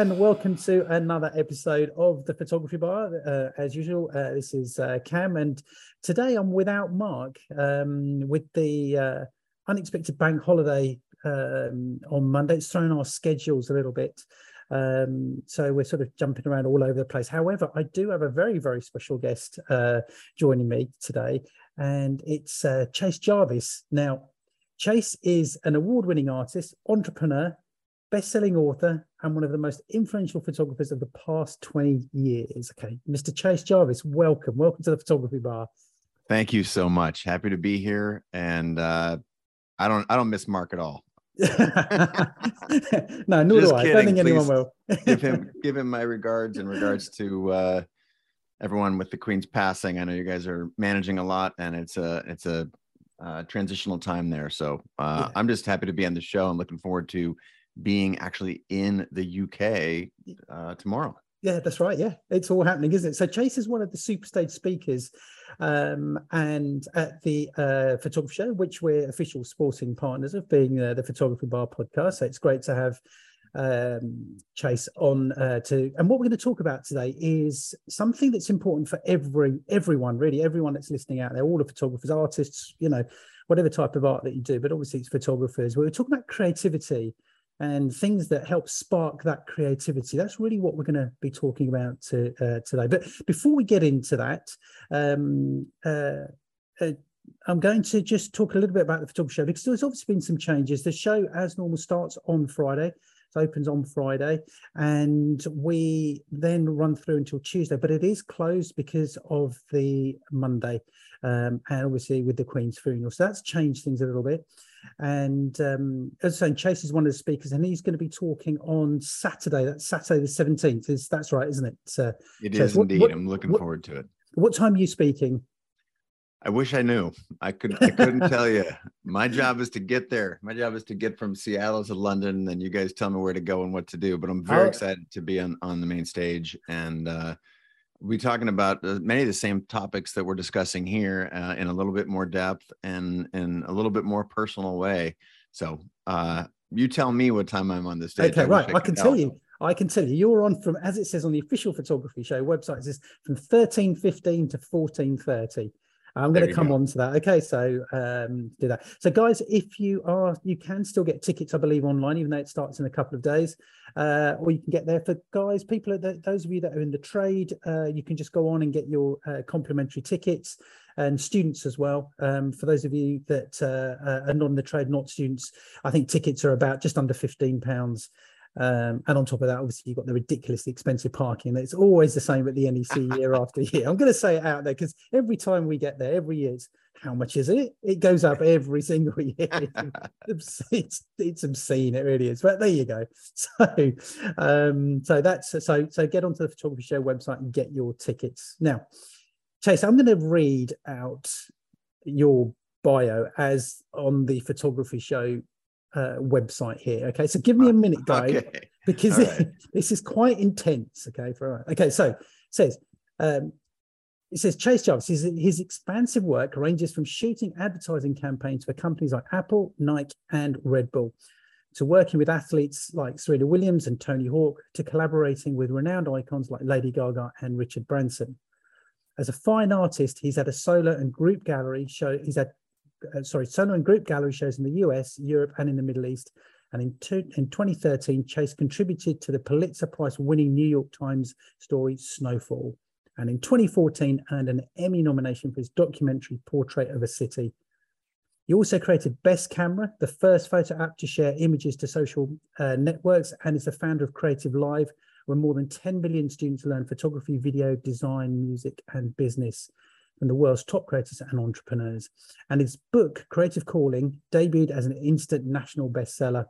and welcome to another episode of the Photography Bar. Uh, as usual, uh, this is uh, Cam, and today I'm without Mark um, with the uh, unexpected bank holiday um, on Monday. It's thrown our schedules a little bit. Um, so we're sort of jumping around all over the place. However, I do have a very, very special guest uh, joining me today, and it's uh, Chase Jarvis. Now, Chase is an award winning artist, entrepreneur, best selling author, and one of the most influential photographers of the past 20 years. Okay, Mr. Chase Jarvis, welcome. Welcome to the Photography Bar. Thank you so much. Happy to be here. And uh, I don't I don't miss Mark at all. no, nor do I. I don't think anyone will. give him give him my regards in regards to uh, everyone with the Queen's passing. I know you guys are managing a lot, and it's a it's a uh, transitional time there. So uh, yeah. I'm just happy to be on the show. I'm looking forward to being actually in the UK uh, tomorrow. Yeah, that's right. Yeah, it's all happening, isn't it? So Chase is one of the super stage speakers, um, and at the uh, photography show, which we're official sporting partners of, being uh, the Photography Bar podcast. So it's great to have um, Chase on uh, to. And what we're going to talk about today is something that's important for every everyone, really, everyone that's listening out there, all the photographers, artists, you know, whatever type of art that you do. But obviously, it's photographers. We're talking about creativity and things that help spark that creativity. That's really what we're going to be talking about to, uh, today. But before we get into that, um, uh, uh, I'm going to just talk a little bit about the photography show because there's obviously been some changes. The show, as normal, starts on Friday. It opens on Friday, and we then run through until Tuesday. But it is closed because of the Monday, um, and obviously with the Queen's funeral. So that's changed things a little bit. And um, as I say, Chase is one of the speakers, and he's going to be talking on Saturday. That's Saturday the seventeenth. Is that's right, isn't it? Uh, it Chase, is what, indeed. What, I'm looking what, forward to it. What time are you speaking? I wish I knew. I could. I couldn't tell you. My job is to get there. My job is to get from Seattle to London, and then you guys tell me where to go and what to do. But I'm very oh. excited to be on on the main stage and. uh we're talking about uh, many of the same topics that we're discussing here uh, in a little bit more depth and in a little bit more personal way. So uh, you tell me what time I'm on this stage. Okay, I right. I, I can tell you. I can tell you, you're on from, as it says on the official photography show website, it says from 13.15 to 14.30. I'm going to come go. on to that. Okay, so um, do that. So, guys, if you are, you can still get tickets, I believe, online, even though it starts in a couple of days, uh, or you can get there for guys, people, that, those of you that are in the trade, uh, you can just go on and get your uh, complimentary tickets, and students as well. Um, for those of you that uh, uh, are not in the trade, not students, I think tickets are about just under fifteen pounds. Um, and on top of that, obviously, you've got the ridiculously expensive parking. It's always the same at the NEC year after year. I'm going to say it out there because every time we get there, every year, it's how much is it? It goes up every single year. It's, it's, it's obscene. It really is. But there you go. So, um, so that's so so get onto the photography show website and get your tickets now. Chase, I'm going to read out your bio as on the photography show uh, website here. Okay, so give me a minute, guys, okay. because right. this is quite intense. Okay, for okay, so it says um, it says Chase Jarvis. His, his expansive work ranges from shooting advertising campaigns for companies like Apple, Nike, and Red Bull, to working with athletes like Serena Williams and Tony Hawk, to collaborating with renowned icons like Lady Gaga and Richard Branson. As a fine artist, he's had a solo and group gallery show. He's had uh, sorry, solo and group gallery shows in the US, Europe, and in the Middle East. And in, two, in 2013, Chase contributed to the Pulitzer Prize winning New York Times story Snowfall. And in 2014, earned an Emmy nomination for his documentary Portrait of a City. He also created Best Camera, the first photo app to share images to social uh, networks, and is the founder of Creative Live, where more than 10 billion students learn photography, video, design, music, and business from the world's top creators and entrepreneurs. And his book, Creative Calling, debuted as an instant national bestseller.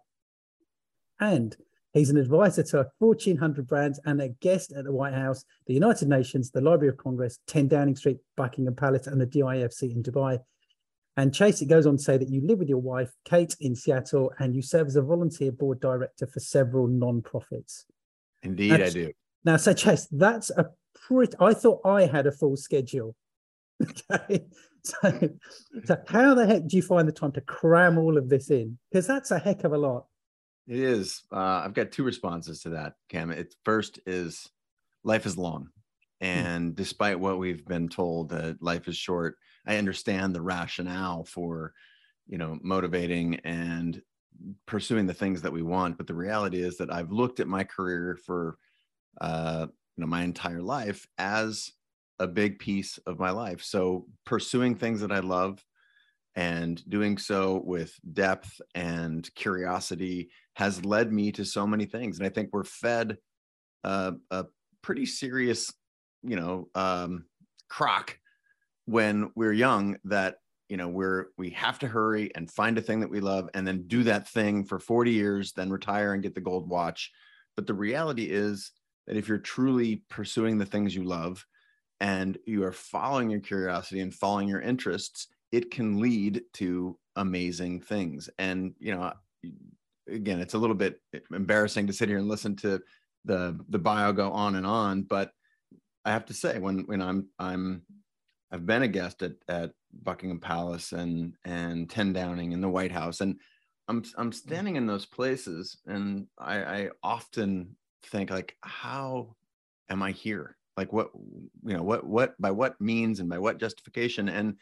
And he's an advisor to 1,400 brands and a guest at the White House, the United Nations, the Library of Congress, 10 Downing Street, Buckingham Palace, and the DIFC in Dubai. And Chase, it goes on to say that you live with your wife, Kate, in Seattle, and you serve as a volunteer board director for several non-profits. Indeed, that's, I do. Now, so Chase, that's a pretty. I thought I had a full schedule. Okay. So, so how the heck do you find the time to cram all of this in? Because that's a heck of a lot. It is. Uh, I've got two responses to that, Cam. It first is life is long, hmm. and despite what we've been told that life is short, I understand the rationale for, you know, motivating and pursuing the things that we want. But the reality is that I've looked at my career for, uh, you know, my entire life as a big piece of my life. So pursuing things that I love and doing so with depth and curiosity has led me to so many things. And I think we're fed a pretty serious, you know, um, crock when we're young that you know we're we have to hurry and find a thing that we love and then do that thing for 40 years then retire and get the gold watch but the reality is that if you're truly pursuing the things you love and you are following your curiosity and following your interests it can lead to amazing things. And you know again it's a little bit embarrassing to sit here and listen to the the bio go on and on but i have to say when when i'm i'm i've been a guest at at buckingham palace and and 10 downing in the white house and i'm i'm mm-hmm. standing in those places and i i often think like how am i here like what you know what what by what means and by what justification? And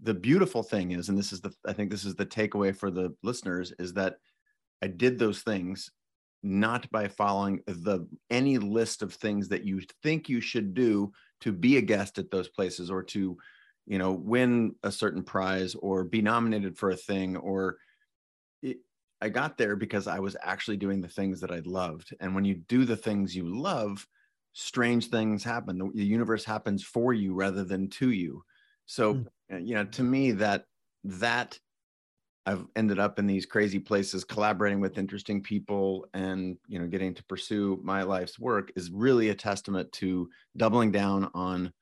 the beautiful thing is, and this is the, I think this is the takeaway for the listeners, is that I did those things not by following the any list of things that you think you should do to be a guest at those places or to you know win a certain prize or be nominated for a thing or it, i got there because i was actually doing the things that i loved. And when you do the things you love strange things happen. The, the universe happens for you rather than to you. So mm you know to me that that I've ended up in these crazy places collaborating with interesting people and you know getting to pursue my life's work is really a testament to doubling down on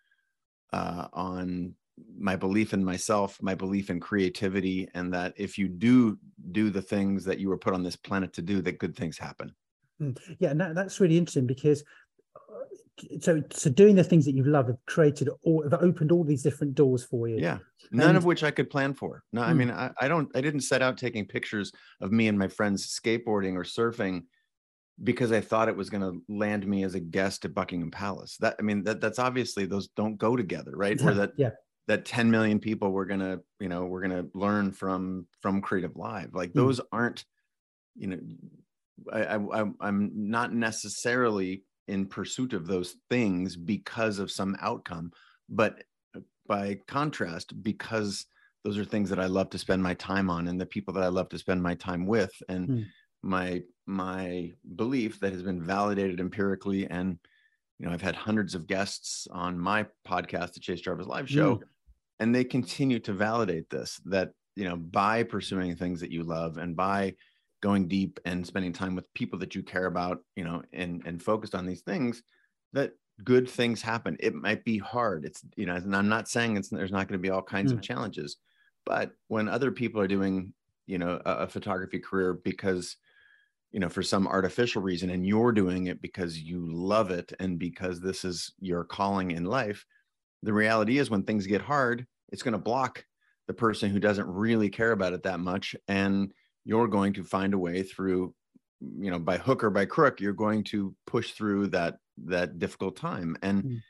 uh, on my belief in myself my belief in creativity and that if you do do the things that you were put on this planet to do that good things happen. Hmm. yeah and that, that's really interesting because so so doing the things that you love have created all have opened all these different doors for you. Yeah. None and, of which i could plan for. No i hmm. mean I, I don't i didn't set out taking pictures of me and my friends skateboarding or surfing because i thought it was going to land me as a guest at buckingham palace. That i mean that that's obviously those don't go together right? Or that yeah. that 10 million people we're going to you know we're going to learn from from creative live. Like mm. those aren't you know I, I i'm not necessarily in pursuit of those things because of some outcome but uh, by contrast because those are things that i love to spend my time on and the people that i love to spend my time with and mm. my my belief that has been validated empirically and you know i've had hundreds of guests on my podcast the chase jarvis live show mm. and they continue to validate this that you know by pursuing things that you love and by going deep and spending time with people that you care about, you know, and and focused on these things, that good things happen. It might be hard. It's you know, and I'm not saying it's there's not going to be all kinds mm. of challenges, but when other people are doing, you know, a, a photography career because you know for some artificial reason and you're doing it because you love it and because this is your calling in life the reality is when things get hard it's going to block the person who doesn't really care about it that much and you're going to find a way through you know by hook or by crook you're going to push through that that difficult time. And mm.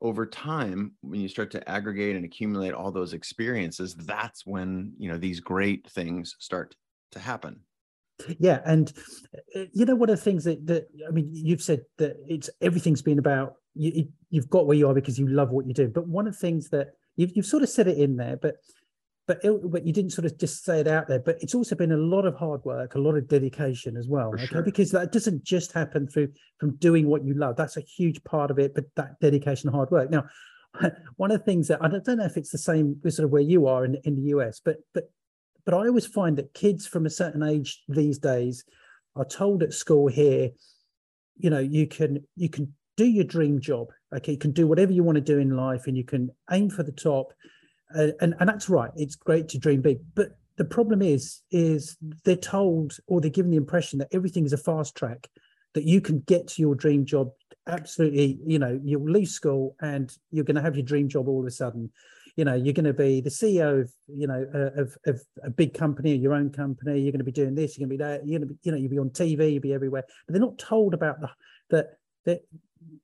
over time when you start to aggregate and accumulate all those experiences that's when you know these great things start to happen. Yeah and uh, you know one of the things that, that i mean you've said that it's everything's been about you, you've got where you are because you love what you do. But one of the things that you've, you've sort of said it in there but but it, but you didn't sort of just say it out there. But it's also been a lot of hard work, a lot of dedication as well. For okay, sure. because that doesn't just happen through from doing what you love. That's a huge part of it. But that dedication, and hard work. Now, one of the things that I don't know if it's the same sort of where you are in in the US, but but but I always find that kids from a certain age these days are told at school here, you know, you can you can do your dream job. Okay, you can do whatever you want to do in life, and you can aim for the top uh, and and that's right. It's great to dream big, but the problem is is they're told or they're given the impression that everything is a fast track, that you can get to your dream job absolutely. You know, you'll leave school and you're going to have your dream job all of a sudden. you know you're going to be the ceo of you know uh, of, of a big company or your own company you're going to be doing this you're going to be that you're going to be you know you'll be on tv you'll be everywhere but they're not told about the that that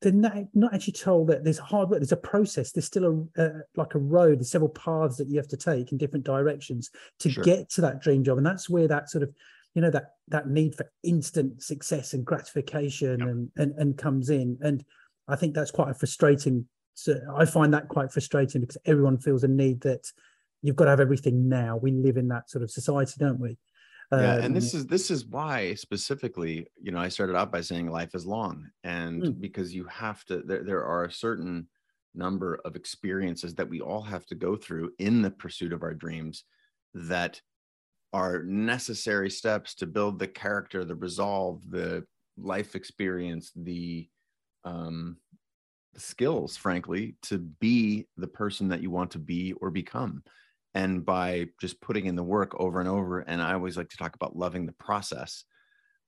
they're not, not actually told that there's hard work there's a process there's still a uh, like a road there's several paths that you have to take in different directions to sure. get to that dream job and that's where that sort of you know that that need for instant success and gratification yep. and, and and comes in and i think that's quite a frustrating so i find that quite frustrating because everyone feels a need that you've got to have everything now we live in that sort of society don't we yeah and this is this is why specifically you know i started out by saying life is long and mm. because you have to there, there are a certain number of experiences that we all have to go through in the pursuit of our dreams that are necessary steps to build the character, the resolve, the life experience, the um, skills, frankly, to be the person that you want to be or become. And by just putting in the work over and over, and I always like to talk about loving the process.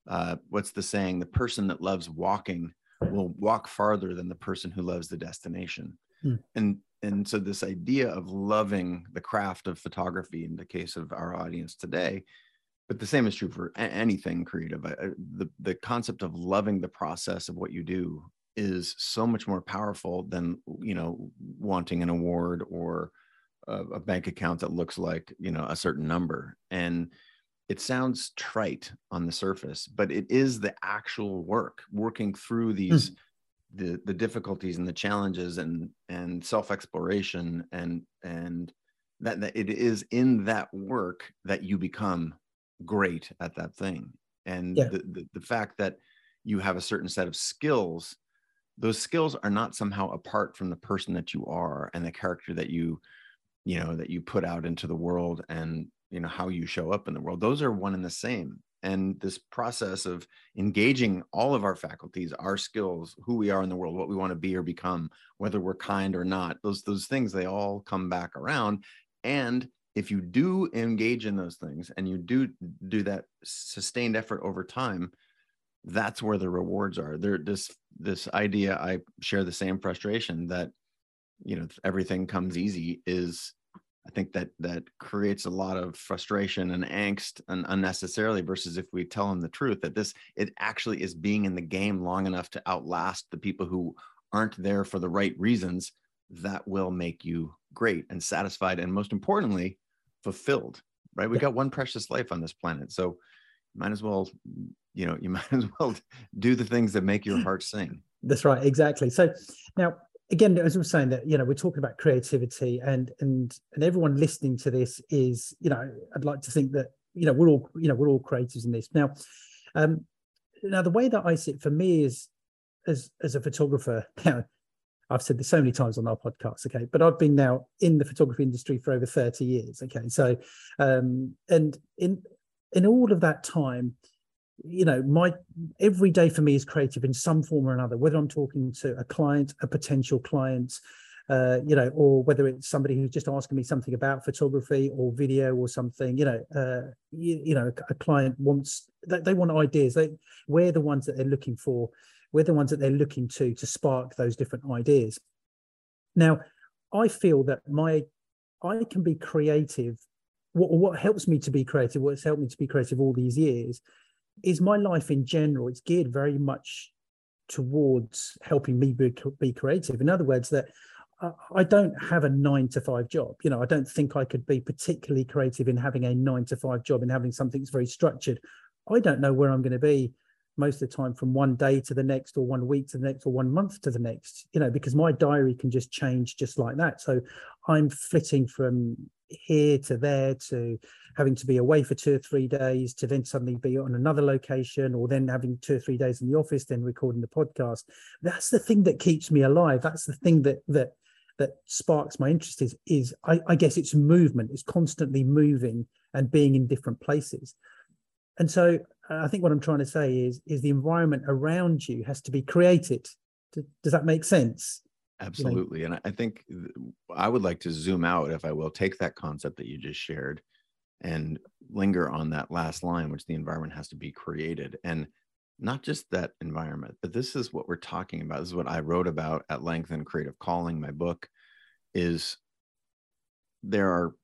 Uh, what's the saying? The person that loves walking will walk farther than the person who loves the destination. Hmm. And and so this idea of loving the craft of photography in the case of our audience today but the same is true for anything creative I, the, the concept of loving the process of what you do is so much more powerful than you know wanting an award or a, a bank account that looks like you know a certain number and it sounds trite on the surface but it is the actual work working through these mm the the difficulties and the challenges and and self exploration and and that, that it is in that work that you become great at that thing and yeah. the, the, the fact that you have a certain set of skills those skills are not somehow apart from the person that you are and the character that you you know that you put out into the world and you know how you show up in the world those are one and the same. And this process of engaging all of our faculties our skills who we are in the world what we want to be or become whether we're kind or not those those things they all come back around. And if you do engage in those things and you do do that sustained effort over time that's where the rewards are. There this this idea i share the same frustration that you know everything comes easy is I think that that creates a lot of frustration and angst and unnecessarily versus if we tell them the truth that this it actually is being in the game long enough to outlast the people who aren't there for the right reasons that will make you great and satisfied and most importantly fulfilled right? We got one precious life on this planet so might as well you know you might as well do the things that make your heart sing. That's right exactly. So now again, as I was saying that, you know, we're talking about creativity and and and everyone listening to this is, you know, I'd like to think that, you know, we're all, you know, we're all creatives in this. Now, um, now the way that I see it for me is as as a photographer, now I've said this so many times on our podcast, okay, but I've been now in the photography industry for over 30 years. Okay. So um and in in all of that time, you know my every day for me is creative in some form or another whether i'm talking to a client a potential client uh, you know or whether it's somebody who's just asking me something about photography or video or something you know uh, you, you, know a client wants they, they want ideas. They we're the ones that they're looking for. We're the ones that they're looking to to spark those different ideas. Now i feel that my i can be creative. What, what helps me to be creative what's helped me to be creative all these years is my life in general it's geared very much towards helping me be, be creative in other words that I don't have a nine to five job. You know, I don't think I could be particularly creative in having a nine to five job and having something that's very structured. I don't know where I'm going to be most of the time from one day to the next or one week to the next or one month to the next, you know, because my diary can just change just like that. So I'm flitting from here to there to having to be away for two or three days to then suddenly be on another location or then having two or three days in the office then recording the podcast. That's the thing that keeps me alive. That's the thing that that that sparks my interest is is I, I guess it's movement. It's constantly moving and being in different places. And so i think what i'm trying to say is is the environment around you has to be created does that make sense Absolutely. And I think I would like to zoom out, if I will, take that concept that you just shared and linger on that last line, which the environment has to be created. And not just that environment, but this is what we're talking about. This is what I wrote about at length in Creative Calling, my book, is there are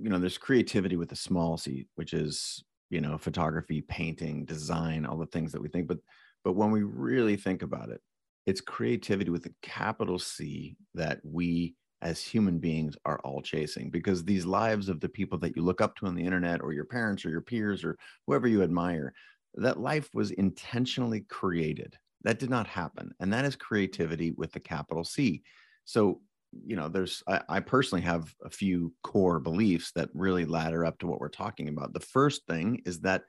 you know there's creativity with a small c which is you know photography painting design all the things that we think but but when we really think about it it's creativity with a capital c that we as human beings are all chasing because these lives of the people that you look up to on the internet or your parents or your peers or whoever you admire that life was intentionally created. That did not happen and that is creativity with the capital c. So you know there's I, I, personally have a few core beliefs that really ladder up to what we're talking about. The first thing is that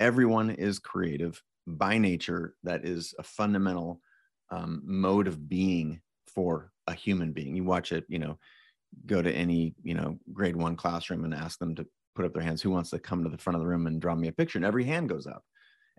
everyone is creative by nature. That is a fundamental um, mode of being for a human being. You watch it you know go to any you know grade one classroom and ask them to put up their hands who wants to come to the front of the room and draw me a picture? And every hand goes up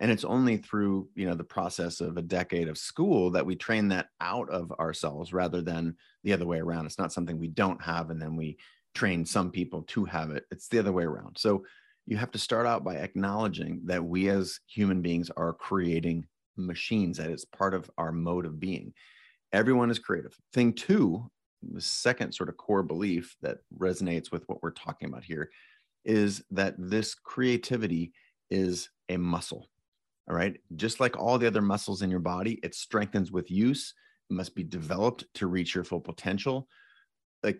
and it's only through you know the process of a decade of school that we train that out of ourselves rather than the other way around. It's not something we don't have and then we train some people to have it. It's the other way around. So you have to start out by acknowledging that we as human beings are creating machines that is part of our mode of being. Everyone is creative. Thing two the second sort of core belief that resonates with what we're talking about here is that this creativity is a muscle all right. Just like all the other muscles in your body, it strengthens with use. It must be developed to reach your full potential. Like,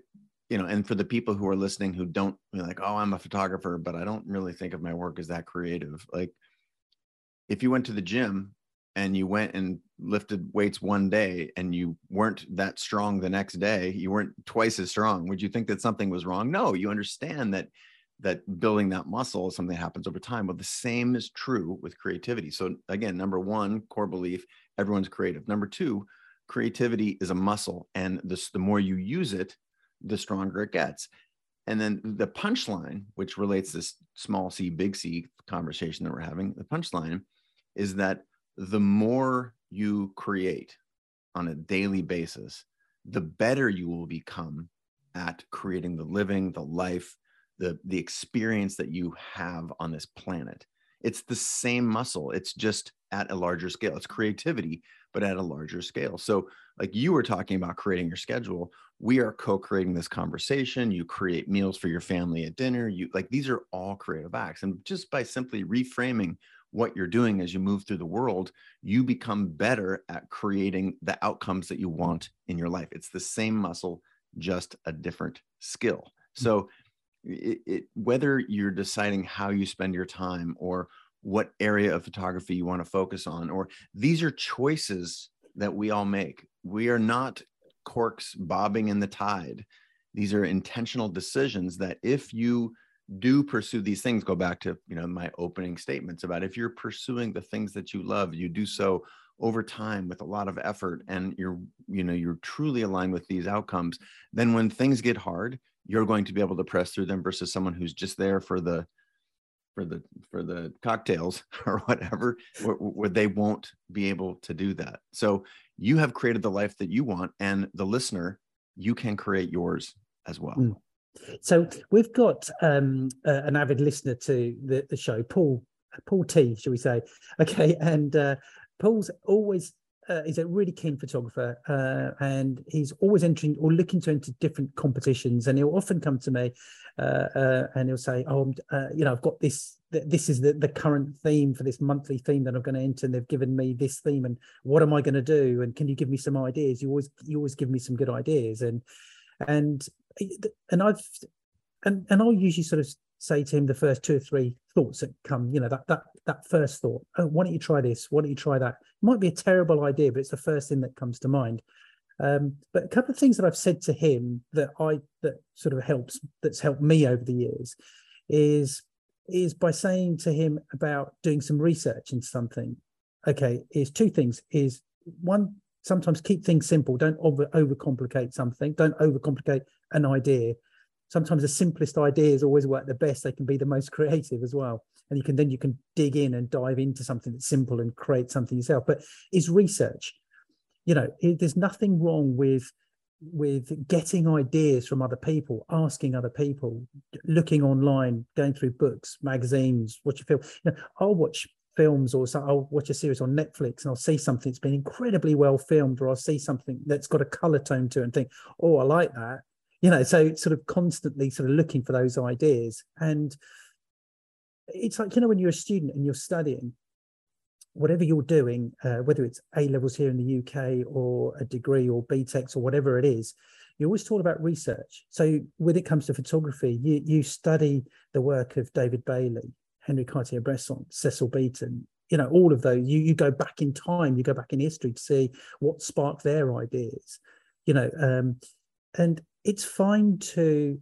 you know, and for the people who are listening who don't like, oh, I'm a photographer, but I don't really think of my work as that creative. Like, if you went to the gym and you went and lifted weights one day and you weren't that strong the next day, you weren't twice as strong, would you think that something was wrong? No, you understand that that building that muscle is something that happens over time. But the same is true with creativity. So again, number one, core belief, everyone's creative. Number two, creativity is a muscle. And this, the more you use it, the stronger it gets. And then the punchline, which relates this small c, big C conversation that we're having, the punchline is that the more you create on a daily basis, the better you will become at creating the living, the life, the the experience that you have on this planet. It's the same muscle it's just at a larger scale it's creativity but at a larger scale. So like you were talking about creating your schedule we are co-creating this conversation you create meals for your family at dinner you like these are all creative acts. And just by simply reframing what you're doing as you move through the world you become better at creating the outcomes that you want in your life. It's the same muscle just a different skill. So it, it, whether you're deciding how you spend your time or what area of photography you want to focus on, or these are choices that we all make. We are not corks bobbing in the tide. These are intentional decisions that if you do pursue these things, go back to you know my opening statements about if you're pursuing the things that you love, you do so over time with a lot of effort and you're you know you're truly aligned with these outcomes then when things get hard you're going to be able to press through them versus someone who's just there for the for the for the cocktails or whatever where, where, they won't be able to do that. So you have created the life that you want and the listener you can create yours as well. Mm. so we've got um, uh, an avid listener to the, the show paul paul t shall we say. Okay and uh, paul's always uh, he's a really keen photographer uh, and he's always entering or looking to enter different competitions. And he'll often come to me uh, uh and he'll say oh uh, you know i've got this this is the, the current theme for this monthly theme that i'm going to enter and they've given me this theme and what am i going to do? And can you give me some ideas? You always you always give me some good ideas. And and and i've and and i'll usually sort of say to him the first two or three thoughts that come, you know, that that that first thought. Oh, why don't you try this? Why don't you try that? It might be a terrible idea, but it's the first thing that comes to mind. Um, but a couple of things that I've said to him that I that sort of helps that's helped me over the years is is by saying to him about doing some research into something. Okay, is two things. Is one sometimes keep things simple. Don't over overcomplicate something. Don't overcomplicate an idea sometimes the simplest ideas always work the best they can be the most creative as well and you can then you can dig in and dive into something that's simple and create something yourself. But is research. You know it, there's nothing wrong with with getting ideas from other people asking other people looking online going through books magazines watch a film. You know, i'll watch films or so i'll watch a series on netflix and i'll see something that's been incredibly well filmed or i'll see something that's got a color tone to it and think oh i like that. You know so sort of constantly sort of looking for those ideas. And it's like you know when you're a student and you're studying whatever you're doing uh, whether it's a levels here in the uk or a degree or BTECs or whatever it is you're always taught about research. So when it comes to photography you you study the work of david bailey henri cartier-bresson cecil beaton you know all of those. You you go back in time you go back in history to see what sparked their ideas you know um and it's fine to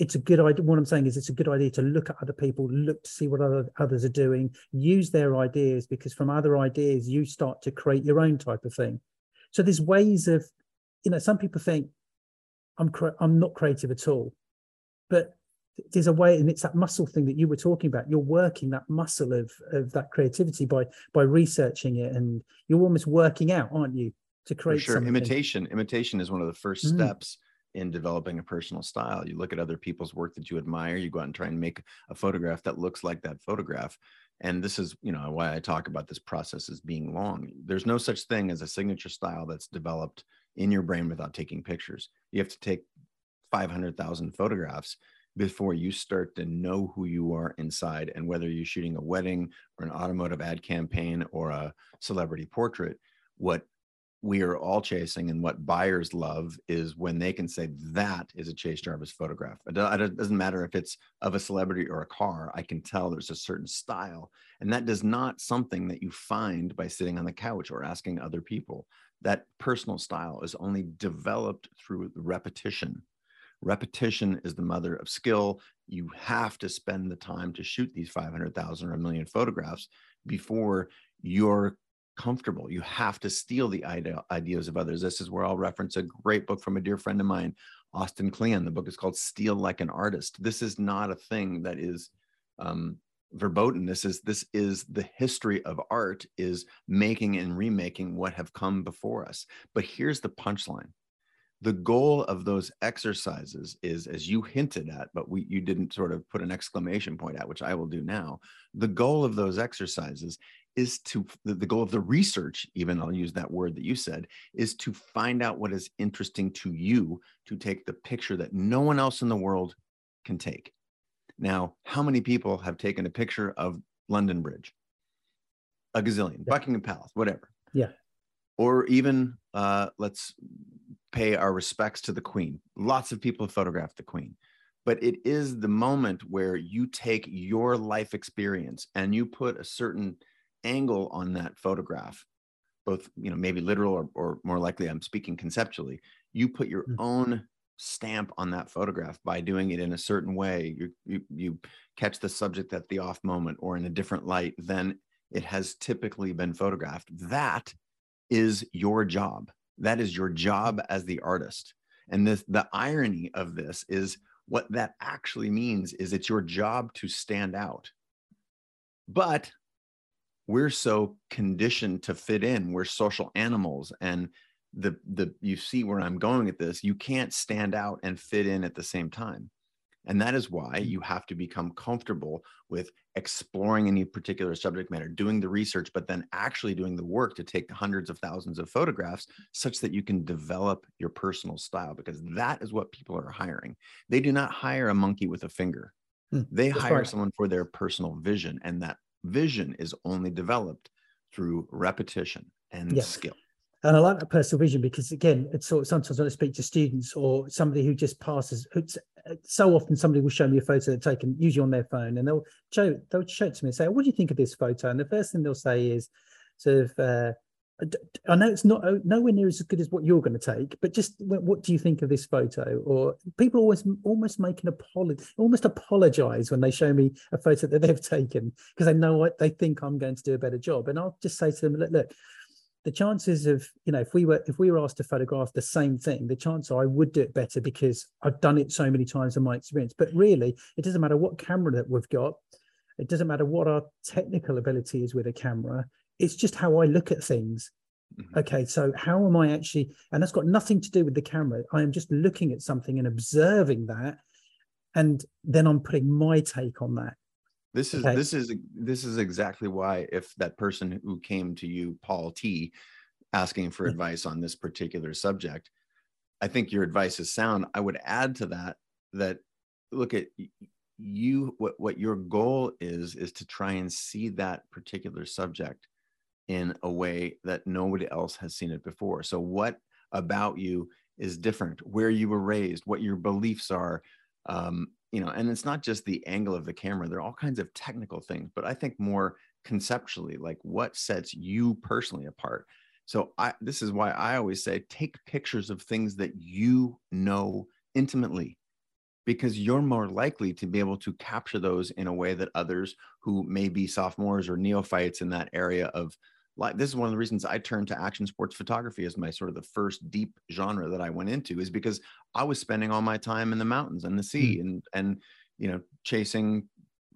it's a good idea what i'm saying is it's a good idea to look at other people look to see what other others are doing use their ideas because from other ideas you start to create your own type of thing so there's ways of you know some people think i'm i'm not creative at all but there's a way and it's that muscle thing that you were talking about you're working that muscle of of that creativity by by researching it and you're almost working out aren't you to create For sure something. imitation imitation is one of the first mm. steps in developing a personal style. You look at other people's work that you admire, you go out and try and make a photograph that looks like that photograph. And this is, you know, why I talk about this process as being long. There's no such thing as a signature style that's developed in your brain without taking pictures. You have to take 500,000 photographs before you start to know who you are inside and whether you're shooting a wedding or an automotive ad campaign or a celebrity portrait what we are all chasing and what buyers love is when they can say that is a chase jarvis photograph. It doesn't matter if it's of a celebrity or a car i can tell there's a certain style and that is not something that you find by sitting on the couch or asking other people. That personal style is only developed through repetition. Repetition is the mother of skill. You have to spend the time to shoot these 500000 or a million photographs before you're comfortable. You have to steal the idea, ideas of others. This is where I'll reference a great book from a dear friend of mine, Austin Kleon. The book is called Steal Like an Artist. This is not a thing that is um, verboten. This is this is the history of art is making and remaking what have come before us. But here's the punchline. The goal of those exercises is, as you hinted at, but we you didn't sort of put an exclamation point at, which I will do now. The goal of those exercises is to the, goal of the research even i'll use that word that you said is to find out what is interesting to you to take the picture that no one else in the world can take. Now how many people have taken a picture of london bridge? A gazillion yeah. buckingham palace whatever. Yeah. Or even uh, let's pay our respects to the queen. Lots of people have photographed the queen. But it is the moment where you take your life experience and you put a certain angle on that photograph both you know maybe literal or, or more likely i'm speaking conceptually you put your mm-hmm. own stamp on that photograph by doing it in a certain way. You, you you catch the subject at the off moment or in a different light than it has typically been photographed. That is your job. That is your job as the artist. And this the irony of this is what that actually means is it's your job to stand out. But we're so conditioned to fit in. We're social animals. And the the you see where i'm going at this you can't stand out and fit in at the same time. And that is why mm. you have to become comfortable with exploring any particular subject matter doing the research but then actually doing the work to take hundreds of thousands of photographs such that you can develop your personal style because that is what people are hiring. They do not hire a monkey with a finger. Hmm, they hire right. someone for their personal vision and that vision is only developed through repetition and yes. skill. And I like that personal vision because, again, it's sort of sometimes when I speak to students or somebody who just passes, so often somebody will show me a photo they've taken, usually on their phone, and they'll show they'll show it to me and say, "What do you think of this photo?" And the first thing they'll say is, "Sort of, uh, I know it's not uh, nowhere near as good as what you're going to take, but just what do you think of this photo? Or people always almost make an apology, almost apologize when they show me a photo that they've taken because they know what they think I'm going to do a better job. And I'll just say to them, look, look, the chances of you know if we were if we were asked to photograph the same thing, the chance I would do it better because I've done it so many times in my experience. But really, it doesn't matter what camera that we've got. It doesn't matter what our technical ability is with a camera it's just how I look at things. Mm-hmm. Okay, so how am I actually, and that's got nothing to do with the camera. I am just looking at something and observing that, and then I'm putting my take on that. This is okay. this is this is exactly why if that person who came to you, Paul T, asking for yeah. advice on this particular subject, I think your advice is sound. I would add to that that look at you what what your goal is is to try and see that particular subject in a way that nobody else has seen it before. So what about you is different? Where you were raised, what your beliefs are, um, you know, and it's not just the angle of the camera. There are all kinds of technical things, but I think more conceptually, like what sets you personally apart. So I this is why I always say take pictures of things that you know intimately because you're more likely to be able to capture those in a way that others who may be sophomores or neophytes in that area of life. This is one of the reasons I turned to action sports photography as my sort of the first deep genre that I went into is because I was spending all my time in the mountains and the sea mm. and and you know chasing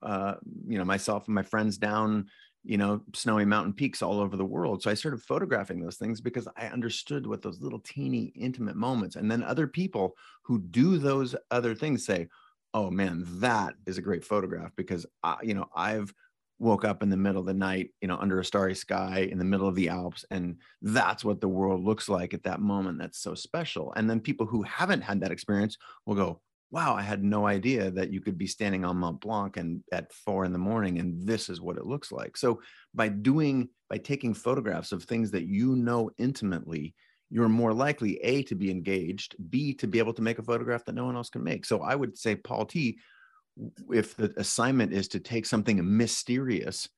uh, you know myself and my friends down you know, snowy mountain peaks all over the world. So I started photographing those things because I understood what those little teeny intimate moments. And then other people who do those other things say, "Oh man, that is a great photograph," because I, you know, I've woke up in the middle of the night, you know, under a starry sky in the middle of the Alps, and that's what the world looks like at that moment. That's so special. And then people who haven't had that experience will go, wow, I had no idea that you could be standing on Mont Blanc and at four in the morning, and this is what it looks like. So by doing, by taking photographs of things that you know intimately, you're more likely a to be engaged, b to be able to make a photograph that no one else can make. So I would say, Paul T, if the assignment is to take something mysterious,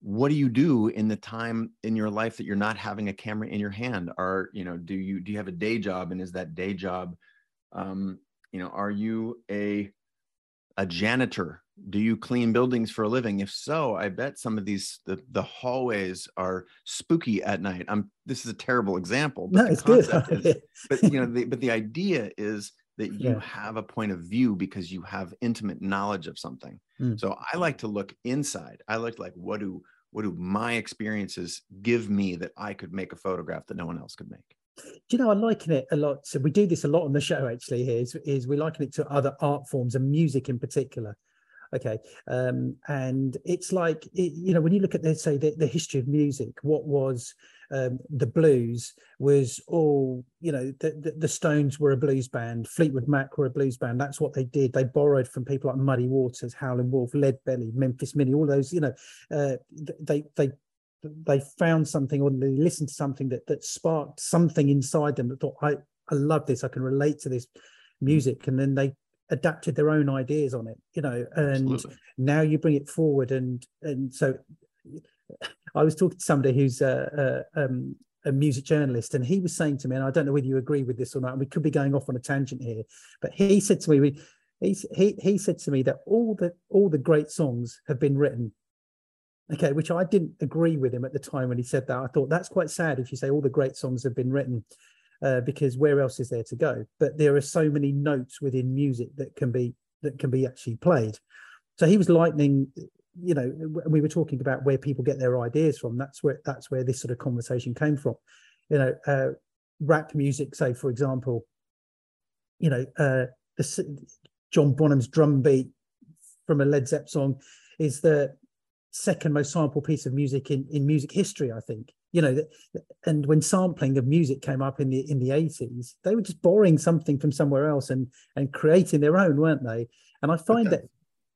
what do you do in the time in your life that you're not having a camera in your hand? Are you know, do you do you have a day job, and is that day job um, you know are you a a janitor do you clean buildings for a living if so i bet some of these the, the hallways are spooky at night i'm this is a terrible example but no, it's good. is, but you know the, but the idea is that you yeah. have a point of view because you have intimate knowledge of something mm. so i like to look inside i like like what do what do my experiences give me that i could make a photograph that no one else could make do you know, I liken it a lot. So we do this a lot on the show actually here is, is we liken it to other art forms and music in particular. Okay. Um, and it's like, it, you know, when you look at, let's say, the, the history of music, what was um, the blues was all, you know, the, the, the, Stones were a blues band, Fleetwood Mac were a blues band. That's what they did. They borrowed from people like Muddy Waters, Howlin' Wolf, Lead Belly, Memphis Minnie, all those, you know, uh, they, they they found something or they listened to something that that sparked something inside them that thought I I love this I can relate to this music and then they adapted their own ideas on it you know and Absolutely. now you bring it forward and and so I was talking to somebody who's a, a, um, a music journalist and he was saying to me and I don't know whether you agree with this or not and we could be going off on a tangent here but he said to me he, he, he said to me that all the all the great songs have been written Okay, which I didn't agree with him at the time when he said that. I thought that's quite sad if you say all the great songs have been written, uh, because where else is there to go? But there are so many notes within music that can be that can be actually played. So he was lightning. You know, we were talking about where people get their ideas from. That's where that's where this sort of conversation came from. You know, uh, rap music, say for example. You know, uh, the John Bonham's drum beat from a Led Zep song is the second most sampled piece of music in, in music history, I think. You know, and when sampling of music came up in the in the 80s, they were just borrowing something from somewhere else and and creating their own, weren't they? And I find that,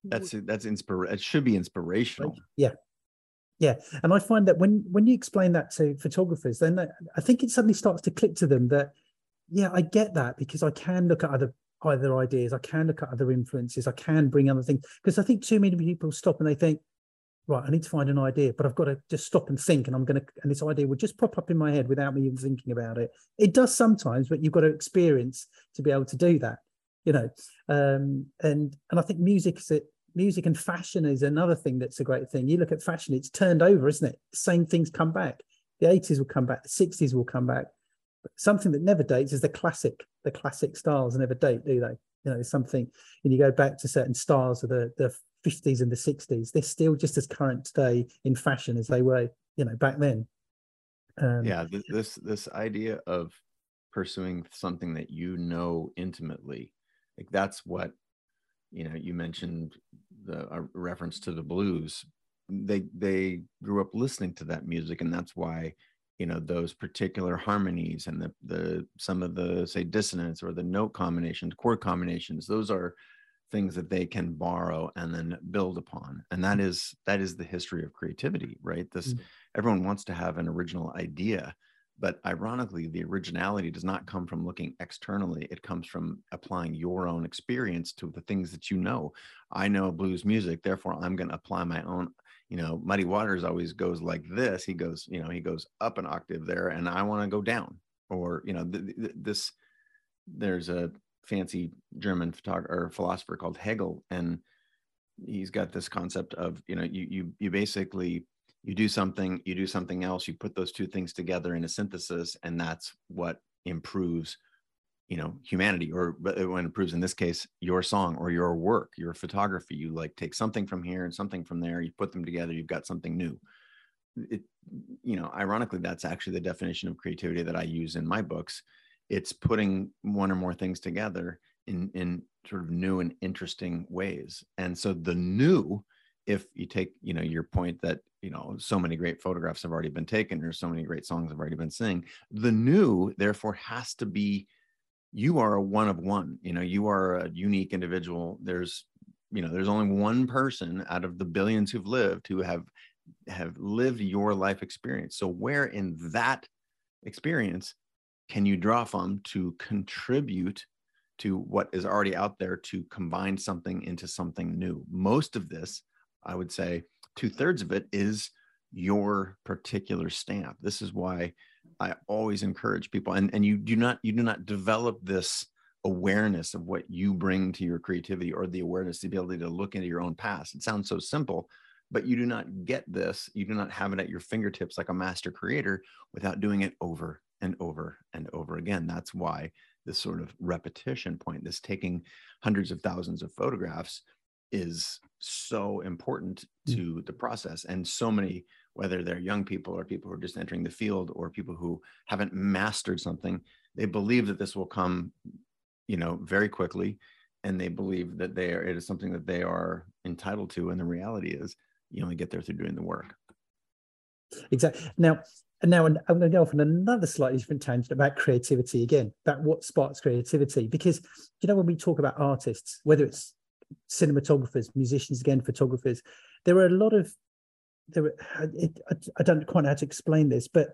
that that's that's. It should be inspirational. Yeah, yeah. And I find that when when you explain that to photographers, then I think it suddenly starts to click to them that yeah, I get that because I can look at other other ideas, I can look at other influences, I can bring other things because I think too many people stop and they think, right, I need to find an idea, but I've got to just stop and think, and I'm going to, and this idea will just pop up in my head without me even thinking about it. It does sometimes, but you've got to experience to be able to do that, you know. Um, and and I think music is it. Music and fashion is another thing that's a great thing. You look at fashion; it's turned over, isn't it? Same things come back. The 80s will come back. The 60s will come back. But something that never dates is the classic. The classic styles never date, do they? You know, something. And you go back to certain styles of the the 50s and the 60s they're still just as current today in fashion as they were you know back then. Um, yeah this this idea of pursuing something that you know intimately like that's what you know you mentioned the reference to the blues. They they grew up listening to that music and that's why you know those particular harmonies and the the some of the say dissonance or the note combinations chord combinations those are things that they can borrow and then build upon and that is that is the history of creativity right? This mm-hmm. everyone wants to have an original idea but ironically the originality does not come from looking externally. It comes from applying your own experience to the things that you know. I know blues music therefore i'm going to apply my own you know muddy waters always goes like this. He goes you know he goes up an octave there and i want to go down or you know th- th- this there's a fancy german photographer philosopher called hegel and he's got this concept of you know you you you basically you do something you do something else you put those two things together in a synthesis and that's what improves you know humanity or uh, when improves in this case your song or your work your photography. You like take something from here and something from there you put them together you've got something new. It you know ironically that's actually the definition of creativity that i use in my books it's putting one or more things together in in sort of new and interesting ways. And so the new if you take you know your point that you know so many great photographs have already been taken or so many great songs have already been sing the new therefore has to be you are a one of one you know you are a unique individual. There's you know there's only one person out of the billions who've lived who have have lived your life experience. So where in that experience can you draw from to contribute to what is already out there to combine something into something new most of this i would say two-thirds of it is your particular stamp this is why I always encourage people, and, and you do not you do not develop this awareness of what you bring to your creativity or the awareness, the ability to look into your own past. It sounds so simple, but you do not get this, you do not have it at your fingertips like a master creator without doing it over and over and over again. That's why this sort of repetition point, this taking hundreds of thousands of photographs is so important mm. to the process and so many whether they're young people or people who are just entering the field or people who haven't mastered something they believe that this will come you know very quickly and they believe that they are it is something that they are entitled to and the reality is you only get there through doing the work exactly now and now i'm going to go off on another slightly different tangent about creativity again about what sparks creativity because you know when we talk about artists whether it's cinematographers musicians again photographers there are a lot of there it, I don't quite know how to explain this, but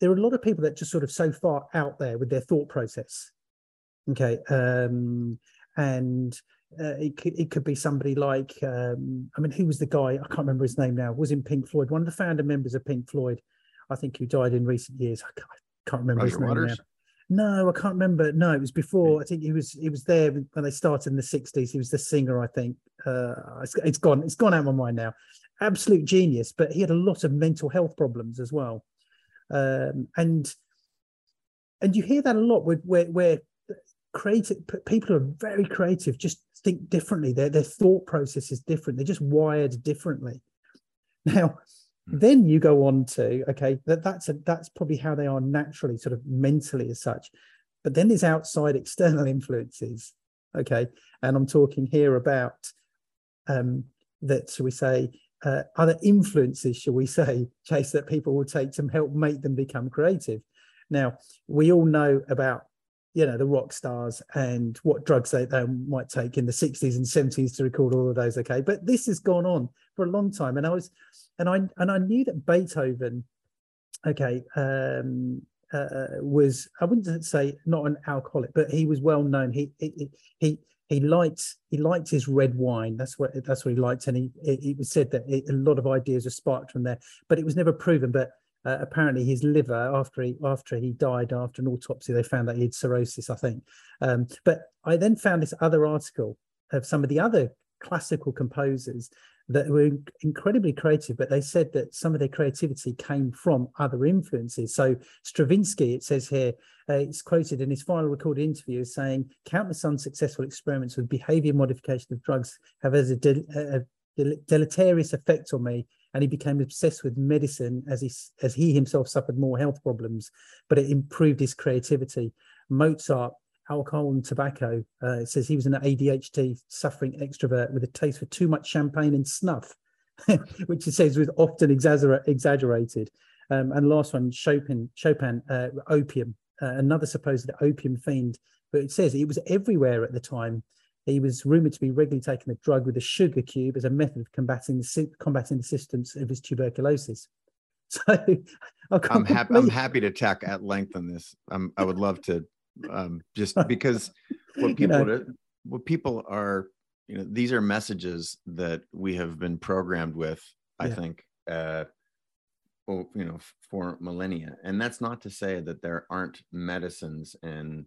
there are a lot of people that just sort of so far out there with their thought process. Okay, um, and uh, it could, it could be somebody like um, I mean, who was the guy? I can't remember his name now. Was in Pink Floyd, one of the founder members of Pink Floyd, I think, who died in recent years. I can't, I can't remember Roger his name Waters. now. No, I can't remember. No, it was before. I think he was he was there when they started in the '60s. He was the singer, I think. Uh, it's, it's gone. It's gone out of my mind now absolute genius, but he had a lot of mental health problems as well. Um, and and you hear that a lot with where where creative people are very creative, just think differently. Their their thought process is different. They're just wired differently. Now. Then you go on to okay, that that's a, that's probably how they are naturally, sort of mentally as such. But then there's outside external influences. Okay, and I'm talking here about um, that. So we say uh, other influences, shall we say, Chase, that people will take to help make them become creative. Now, we all know about, you know, the rock stars and what drugs they, they might take in the 60s and 70s to record all of those. Okay. But this has gone on for a long time. And I was, and I, and I knew that Beethoven, okay, um, uh, uh was, I wouldn't say not an alcoholic, but he was well known. He, he, he, he liked he liked his red wine. That's what that's what he liked, and he it, was said that it, a lot of ideas were sparked from there, but it was never proven. But uh, apparently, his liver after he after he died after an autopsy, they found that he had cirrhosis, I think. Um, but I then found this other article of some of the other classical composers that were incredibly creative, but they said that some of their creativity came from other influences. So Stravinsky, it says here, uh, it's quoted in his final recorded interview as saying, countless unsuccessful experiments with behavior modification of drugs have as a, de- a deleterious effect on me and he became obsessed with medicine as he as he himself suffered more health problems but it improved his creativity mozart alcohol and tobacco. Uh, it says he was an ADHD suffering extrovert with a taste for too much champagne and snuff, which it says was often exagger- exaggerated. Um, and last one, Chopin, Chopin, uh, opium, uh, another supposed opium fiend. But it says it was everywhere at the time. He was rumored to be regularly taking a drug with a sugar cube as a method of combating the combating the symptoms of his tuberculosis. So I'm happy. I'm happy to talk at length on this. I'm, I would love to, um, just because what people you know, what people are, you know, these are messages that we have been programmed with. I yeah. think, uh, well, you know, for millennia, and that's not to say that there aren't medicines and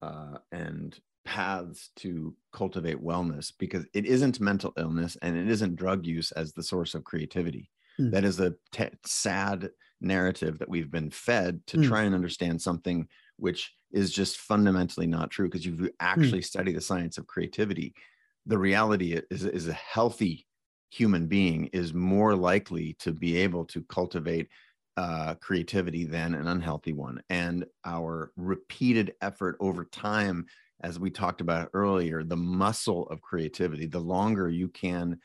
uh, and paths to cultivate wellness because it isn't mental illness and it isn't drug use as the source of creativity. Mm. That is a t- sad narrative that we've been fed to mm. try and understand something which is just fundamentally not true because you've hmm. actually mm. studied the science of creativity. The reality is, is a healthy human being is more likely to be able to cultivate uh, creativity than an unhealthy one. And our repeated effort over time as we talked about earlier, the muscle of creativity, the longer you can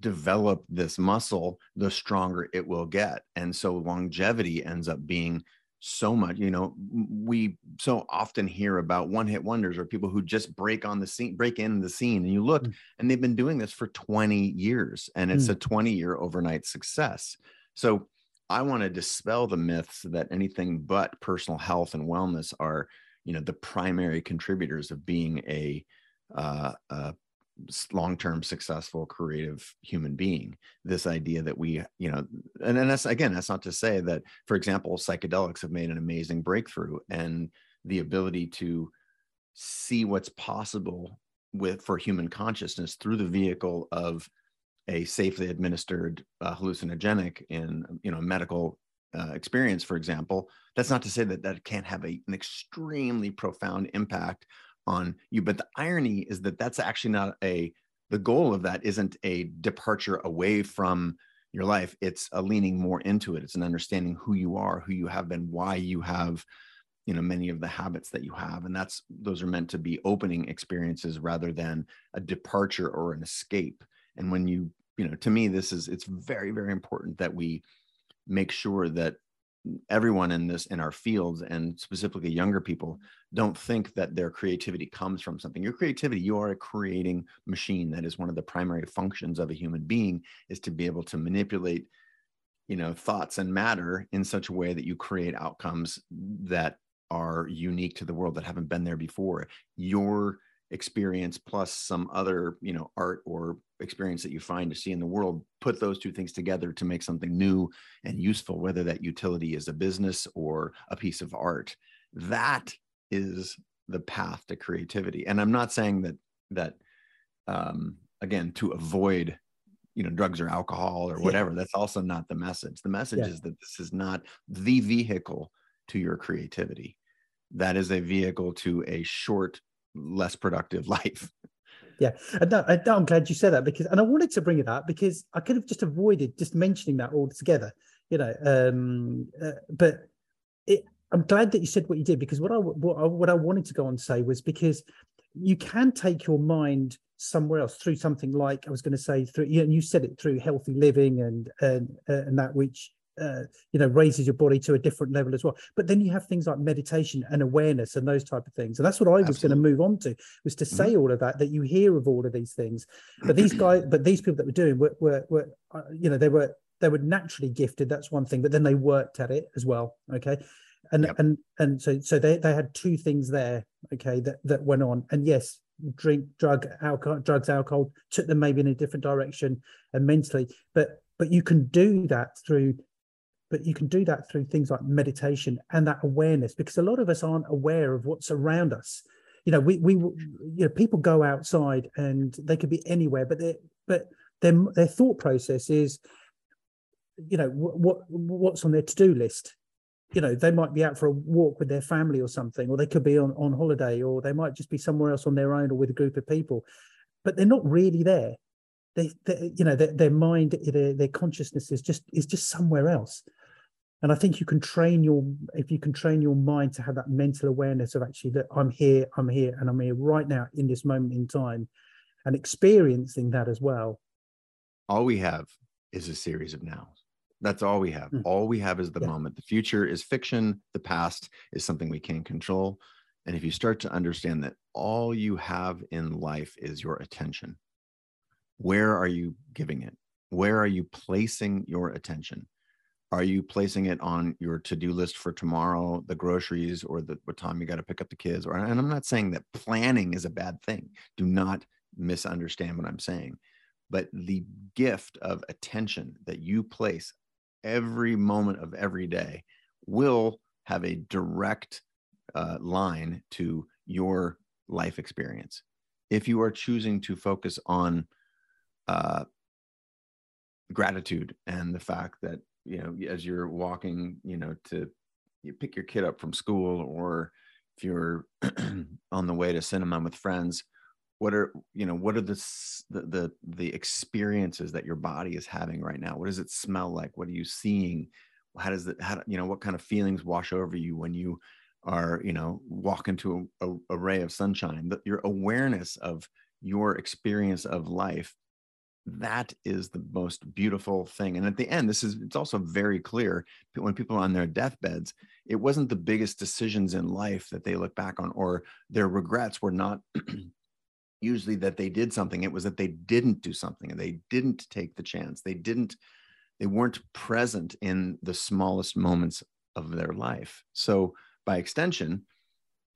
develop this muscle, the stronger it will get. And so longevity ends up being so much, you know, we so often hear about one hit wonders or people who just break on the scene, break in the scene. And you look mm. and they've been doing this for 20 years and it's mm. a 20 year overnight success. So I want to dispel the myths that anything but personal health and wellness are you know the primary contributors of being a, uh, a long-term successful creative human being. This idea that we you know and, and that's again that's not to say that for example psychedelics have made an amazing breakthrough and the ability to see what's possible with for human consciousness through the vehicle of a safely administered uh, hallucinogenic in you know medical uh, experience, for example, that's not to say that that can't have a, an extremely profound impact on you. But the irony is that that's actually not a, the goal of that isn't a departure away from your life. It's a leaning more into it. It's an understanding who you are, who you have been, why you have, you know, many of the habits that you have. And that's, those are meant to be opening experiences rather than a departure or an escape. And when you, you know, to me, this is, it's very, very important that we, make sure that everyone in this in our fields and specifically younger people don't think that their creativity comes from something. Your creativity you are a creating machine. That is one of the primary functions of a human being is to be able to manipulate you know thoughts and matter in such a way that you create outcomes that are unique to the world that haven't been there before. Your experience plus some other you know art or experience that you find to see in the world put those two things together to make something new and useful whether that utility is a business or a piece of art that is the path to creativity and i'm not saying that that um again to avoid you know drugs or alcohol or whatever yeah. that's also not the message the message yeah. is that this is not the vehicle to your creativity that is a vehicle to a short less productive life. Yeah, and no, I'm glad you said that because, and I wanted to bring it up because I could have just avoided just mentioning that altogether, you know. Um, uh, but it, I'm glad that you said what you did because what I what I, what I wanted to go on to say was because you can take your mind somewhere else through something like I was going to say through, you know, and you said it through healthy living and and uh, and that which uh, you know raises your body to a different level as well. But then you have things like meditation and awareness and those type of things. And that's what i was going to move on to was to say mm-hmm. all of that that you hear of all of these things. But these guys but these people that were doing were, were, were uh, you know they were they were naturally gifted that's one thing but then they worked at it as well okay? And yep. and and so so they, they had two things there okay that that went on. And yes drink drug alcohol drugs alcohol took them maybe in a different direction and mentally. But but you can do that through but you can do that through things like meditation and that awareness because a lot of us aren't aware of what's around us. You know we we you know people go outside and they could be anywhere but they but their their thought process is you know what what's on their to-do list? You know they might be out for a walk with their family or something or they could be on on holiday or they might just be somewhere else on their own or with a group of people but they're not really there. They, they you know their, their mind their, their consciousness is just is just somewhere else and i think you can train your if you can train your mind to have that mental awareness of actually that i'm here i'm here and i'm here right now in this moment in time and experiencing that as well all we have is a series of nows That's all we have. Mm. All we have is the yeah. moment. The future is fiction. The past is something we can't control. And if you start to understand that all you have in life is your attention, where are you giving it? Where are you placing your attention? Are you placing it on your to-do list for tomorrow, the groceries, or the what time you got to pick up the kids? Or and I'm not saying that planning is a bad thing. Do not misunderstand what I'm saying. But the gift of attention that you place every moment of every day will have a direct uh, line to your life experience. If you are choosing to focus on uh, gratitude and the fact that you know as you're walking, you know, to you pick your kid up from school, or if you're on the way to cinema with friends, what are you know what are the, the the experiences that your body is having right now? What does it smell like? What are you seeing? How does it how you know what kind of feelings wash over you when you are you know walk into a, a, a ray of sunshine? That your awareness of your experience of life that is the most beautiful thing and at the end this is it's also very clear when people are on their deathbeds it wasn't the biggest decisions in life that they look back on or their regrets were not usually that they did something it was that they didn't do something and they didn't take the chance they didn't they weren't present in the smallest moments of their life. So by extension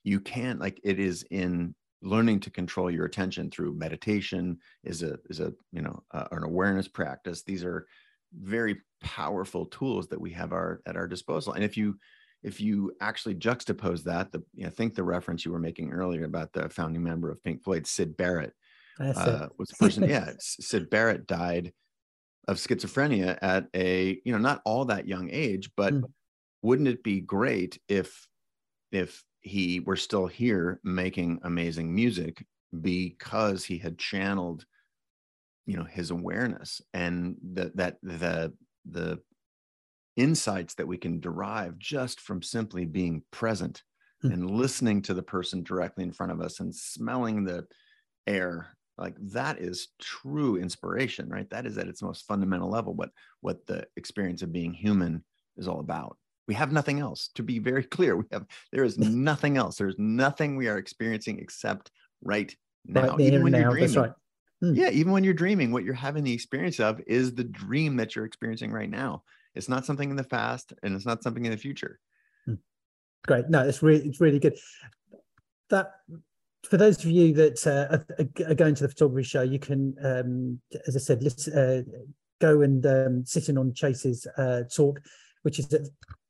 you can't like it is in learning to control your attention through meditation is a is a you know uh, an awareness practice these are very powerful tools that we have our at our disposal and if you if you actually juxtapose that, the you know, think the reference you were making earlier about the founding member of Pink Floyd, Syd Barrett, uh, was the person. yeah, Syd Barrett died of schizophrenia at a you know not all that young age, but mm. wouldn't it be great if if he were still here making amazing music because he had channeled you know his awareness and that that the the insights that we can derive just from simply being present mm-hmm. and listening to the person directly in front of us and smelling the air like that is true inspiration right that is at its most fundamental level what what the experience of being human is all about we have nothing else to be very clear we have there is nothing else there's nothing we are experiencing except right now right even when now, you're dreaming right. hmm. yeah even when you're dreaming what you're having the experience of is the dream that you're experiencing right now it's not something in the past, and it's not something in the future. Hmm. Great. No, it's really it's really good. That for those of you that uh, are going to the photography show, you can, um, as I said, listen, uh, go and um, sit in on Chase's uh, talk, which is at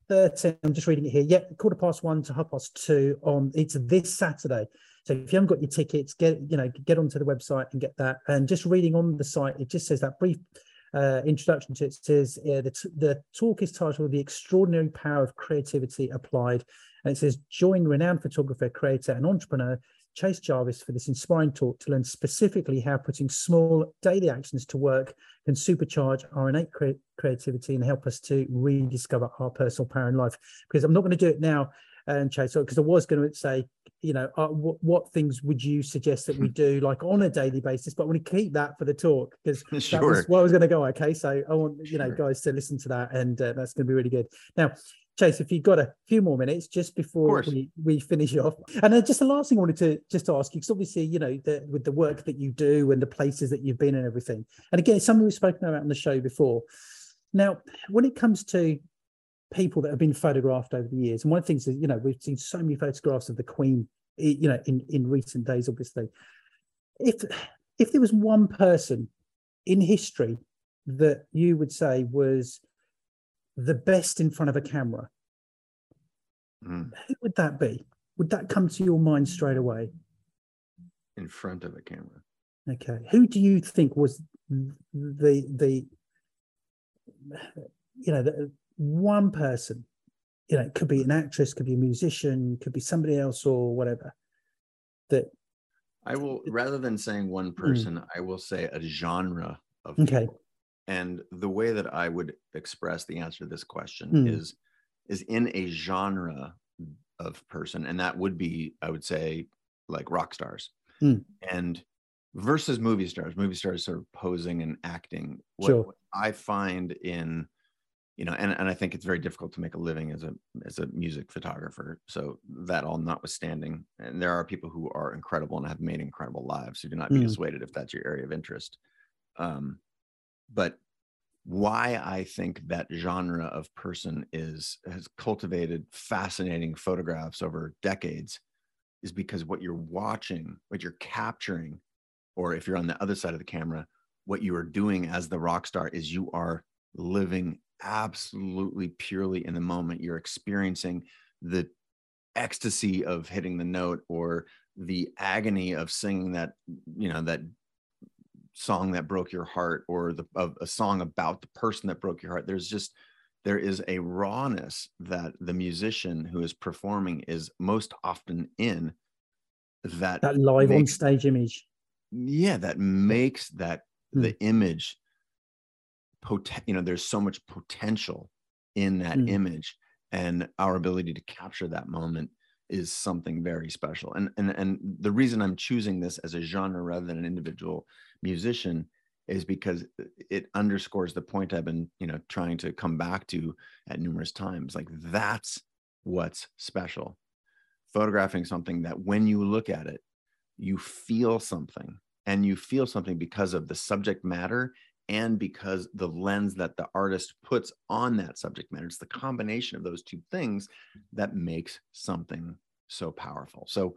13. I'm just reading it here. Yeah, quarter past one to half past two on. It's this Saturday. So if you haven't got your tickets, get you know get onto the website and get that. And just reading on the site, it just says that brief uh, introduction to it says the, t- the talk is titled The Extraordinary Power of Creativity Applied. And it says, join renowned photographer, creator, and entrepreneur Chase Jarvis for this inspiring talk to learn specifically how putting small daily actions to work can supercharge our innate cre- creativity and help us to rediscover our personal power in life. Because I'm not going to do it now, and Chase, because I was going to say you know, uh, what, what things would you suggest that we do like on a daily basis? But I want to keep that for the talk because sure. that was where I was going to go. Okay, so I want you know guys to listen to that, and uh, that's going to be really good. Now, Chase, if you've got a few more minutes just before we, we finish off, and uh, just the last thing I wanted to just to ask you, because obviously you know the, with the work that you do and the places that you've been and everything, and again, it's something we've spoken about on the show before. Now, when it comes to people that have been photographed over the years. And one of the things is, you know, we've seen so many photographs of the Queen, you know, in, in recent days, obviously. If if there was one person in history that you would say was the best in front of a camera, mm. who would that be? Would that come to your mind straight away? In front of a camera. Okay. Who do you think was the the you know the, one person you know it could be an actress could be a musician could be somebody else or whatever that i will rather than saying one hmm. person mm. i will say a genre of okay people. And the way that i would express the answer to this question mm. is is in a genre of person and that would be i would say like rock stars mm. and versus movie stars movie stars sort of posing and acting what, sure. what i find in you know, and, and I think it's very difficult to make a living as a as a music photographer. So that all notwithstanding, and there are people who are incredible and have made incredible lives. So do not be mm. dissuaded if that's your area of interest. Um, but why I think that genre of person is has cultivated fascinating photographs over decades is because what you're watching, what you're capturing, or if you're on the other side of the camera, what you are doing as the rock star is you are living absolutely purely in the moment. You're experiencing the ecstasy of hitting the note or the agony of singing that, you know, that song that broke your heart or the of a song about the person that broke your heart. There's just there is a rawness that the musician who is performing is most often in that that live makes, on stage image. Yeah, that makes that mm. the image potent, you know, there's so much potential in that mm. image and our ability to capture that moment is something very special. And, and, and the reason I'm choosing this as a genre rather than an individual musician is because it underscores the point I've been, you know, trying to come back to at numerous times. Like that's what's special. Photographing something that when you look at it, you feel something and you feel something because of the subject matter and because the lens that the artist puts on that subject matter it's the combination of those two things that makes something so powerful. So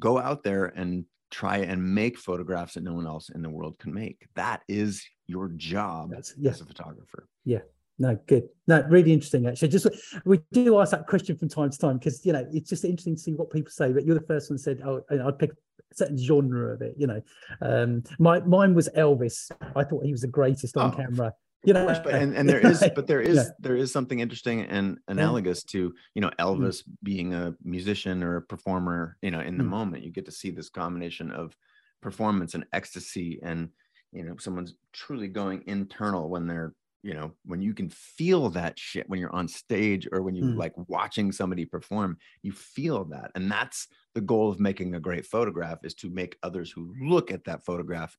go out there and try and make photographs that no one else in the world can make. That is your job yeah. as a photographer. Yeah. No good. No really interesting actually. Just we do ask that question from time to time because you know it's just interesting to see what people say but you're the first one said oh i'd pick certain genre of it, you know. Um, my mine was Elvis. I thought he was the greatest on oh, camera. You know, course, but, and, and there is, but there is, yeah. there is something interesting and analogous yeah. to, you know, mm. Elvis mm. being a musician or a performer. You know, in the mm. moment, you get to see this combination of performance and ecstasy, and you know, someone's truly going internal when they're you know when you can feel that shit when you're on stage or when you mm. like watching somebody perform you feel that and that's the goal of making a great photograph is to make others who look at that photograph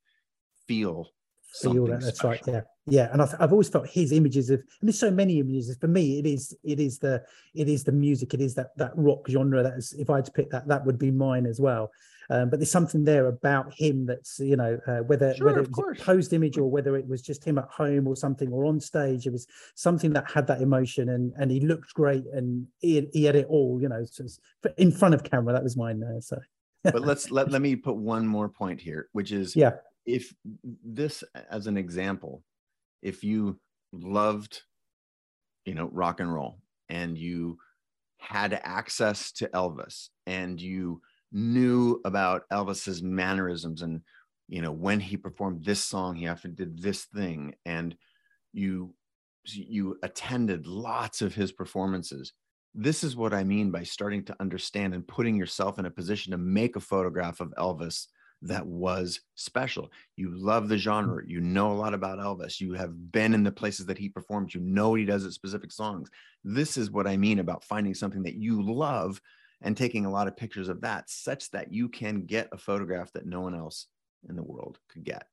feel feel that that's right yeah. Yeah and I've, I've always felt his images of and there's so many images for me it is it is the it is the music it is that that rock genre that is if i had to pick that that would be mine as well um, but there's something there about him that's you know uh, whether sure, whether it was a posed image or whether it was just him at home or something or on stage. It was something that had that emotion and and he looked great and he, he had it all. You know, so in front of camera. That was mine there. So. but let's let let me put one more point here, which is yeah. If this as an example, if you loved, you know, rock and roll and you had access to Elvis and you knew about Elvis's mannerisms and you know when he performed this song he often did this thing. And you you attended lots of his performances. This is what i mean by starting to understand and putting yourself in a position to make a photograph of elvis that was special. You love the genre. Mm-hmm. You know a lot about elvis. You have been in the places that he performs you know what he does at specific songs. This is what i mean about finding something that you love and taking a lot of pictures of that such that you can get a photograph that no one else in the world could get.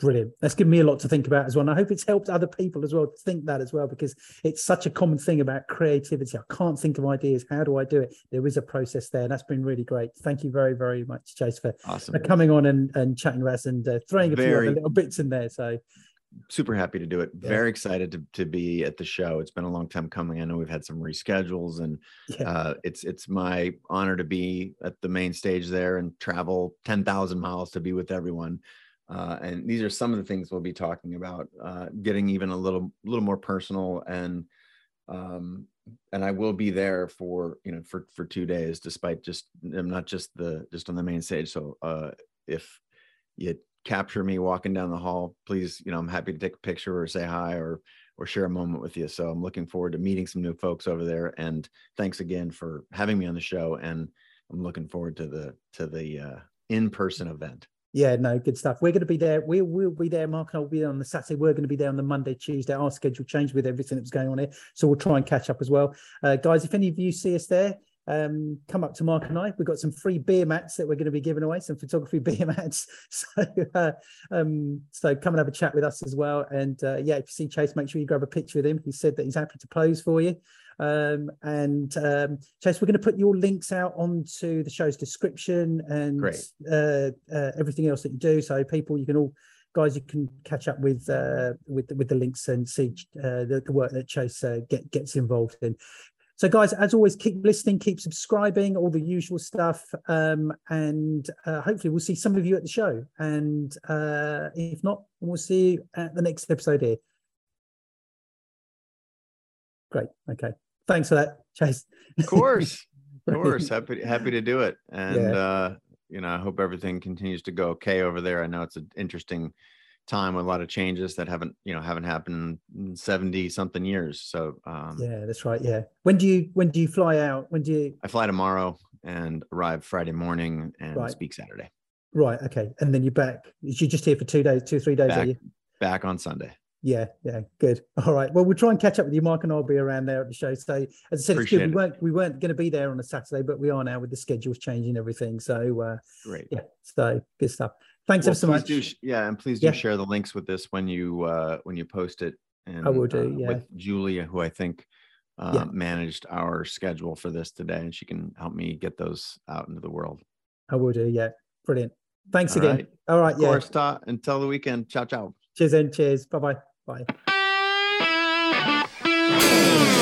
Brilliant. That's given me a lot to think about as well. And I hope it's helped other people as well to think that as well, because it's such a common thing about creativity. I can't think of ideas. How do I do it? There is a process there. And that's been really great. Thank you very, very much, Chase, for, awesome. for coming on and, and chatting with us and uh, throwing a very, few little bits in there. So super happy to do it. Yeah. Very excited to, to be at the show. It's been a long time coming. I know we've had some reschedules, and yeah. uh, it's it's my honor to be at the main stage there and travel ten thousand miles to be with everyone. Uh, and these are some of the things we'll be talking about. Uh, getting even a little little more personal, and um, and I will be there for you know for for two days, despite just I'm not just the just on the main stage. So uh, if you capture me walking down the hall, please, you know, I'm happy to take a picture or say hi or or share a moment with you. So I'm looking forward to meeting some new folks over there. And thanks again for having me on the show. And I'm looking forward to the to the uh, in-person event. Yeah, no, good stuff. We're going to be there. We will be there. Mark and I will be there on the Saturday. We're going to be there on the Monday, Tuesday. Our schedule changed with everything that was going on here, so we'll try and catch up as well, uh, guys. If any of you see us there, um, come up to Mark and I. We've got some free beer mats that we're going to be giving away, some photography beer mats. So, uh, um, so come and have a chat with us as well. And uh, yeah, if you see Chase, make sure you grab a picture with him. He said that he's happy to pose for you. Um, and um, Chase, we're going to put your links out onto the show's description and uh, uh, everything else that you do. So people, you can all guys, you can catch up with uh, with with the links and see uh, the, the, work that Chase uh, get, gets involved in. So, guys, as always, keep listening, keep subscribing, all the usual stuff, um, and uh, hopefully, we'll see some of you at the show. And uh, if not, we'll see you at the next episode here. Great. Okay. Thanks for that, Chase. Of course. Of course. happy happy to do it. And yeah. uh, you know, I hope everything continues to go okay over there. I know it's an interesting time with a lot of changes that haven't, you know, haven't happened in 70 something years. So um, yeah, that's right. Yeah. When do you when do you fly out? When do you I fly tomorrow and arrive Friday morning and right. speak Saturday. Right. Okay. And then you're back. You're just here for two days, two, three days, back, are you? Back on Sunday. Yeah, yeah, good. All right. Well, we'll try and catch up with you, Mark, and I'll be around there at the show. So, as I said, it's good. We weren't we weren't going to be there on a Saturday, but we are now with the schedules changing everything. So, uh, great. Yeah. So good stuff. Thanks well, ever so much. Do, yeah, and please do yeah. share the links with this when you uh, when you post it. And, I will do. Uh, yeah. With Julia, who I think uh, yeah. managed our schedule for this today, and she can help me get those out into the world. I will do. Yeah. Brilliant. Thanks All again. Right. All right. Of yeah. course. Ta- until the weekend. Ciao, ciao. Cheers and cheers. Bye-bye. Bye.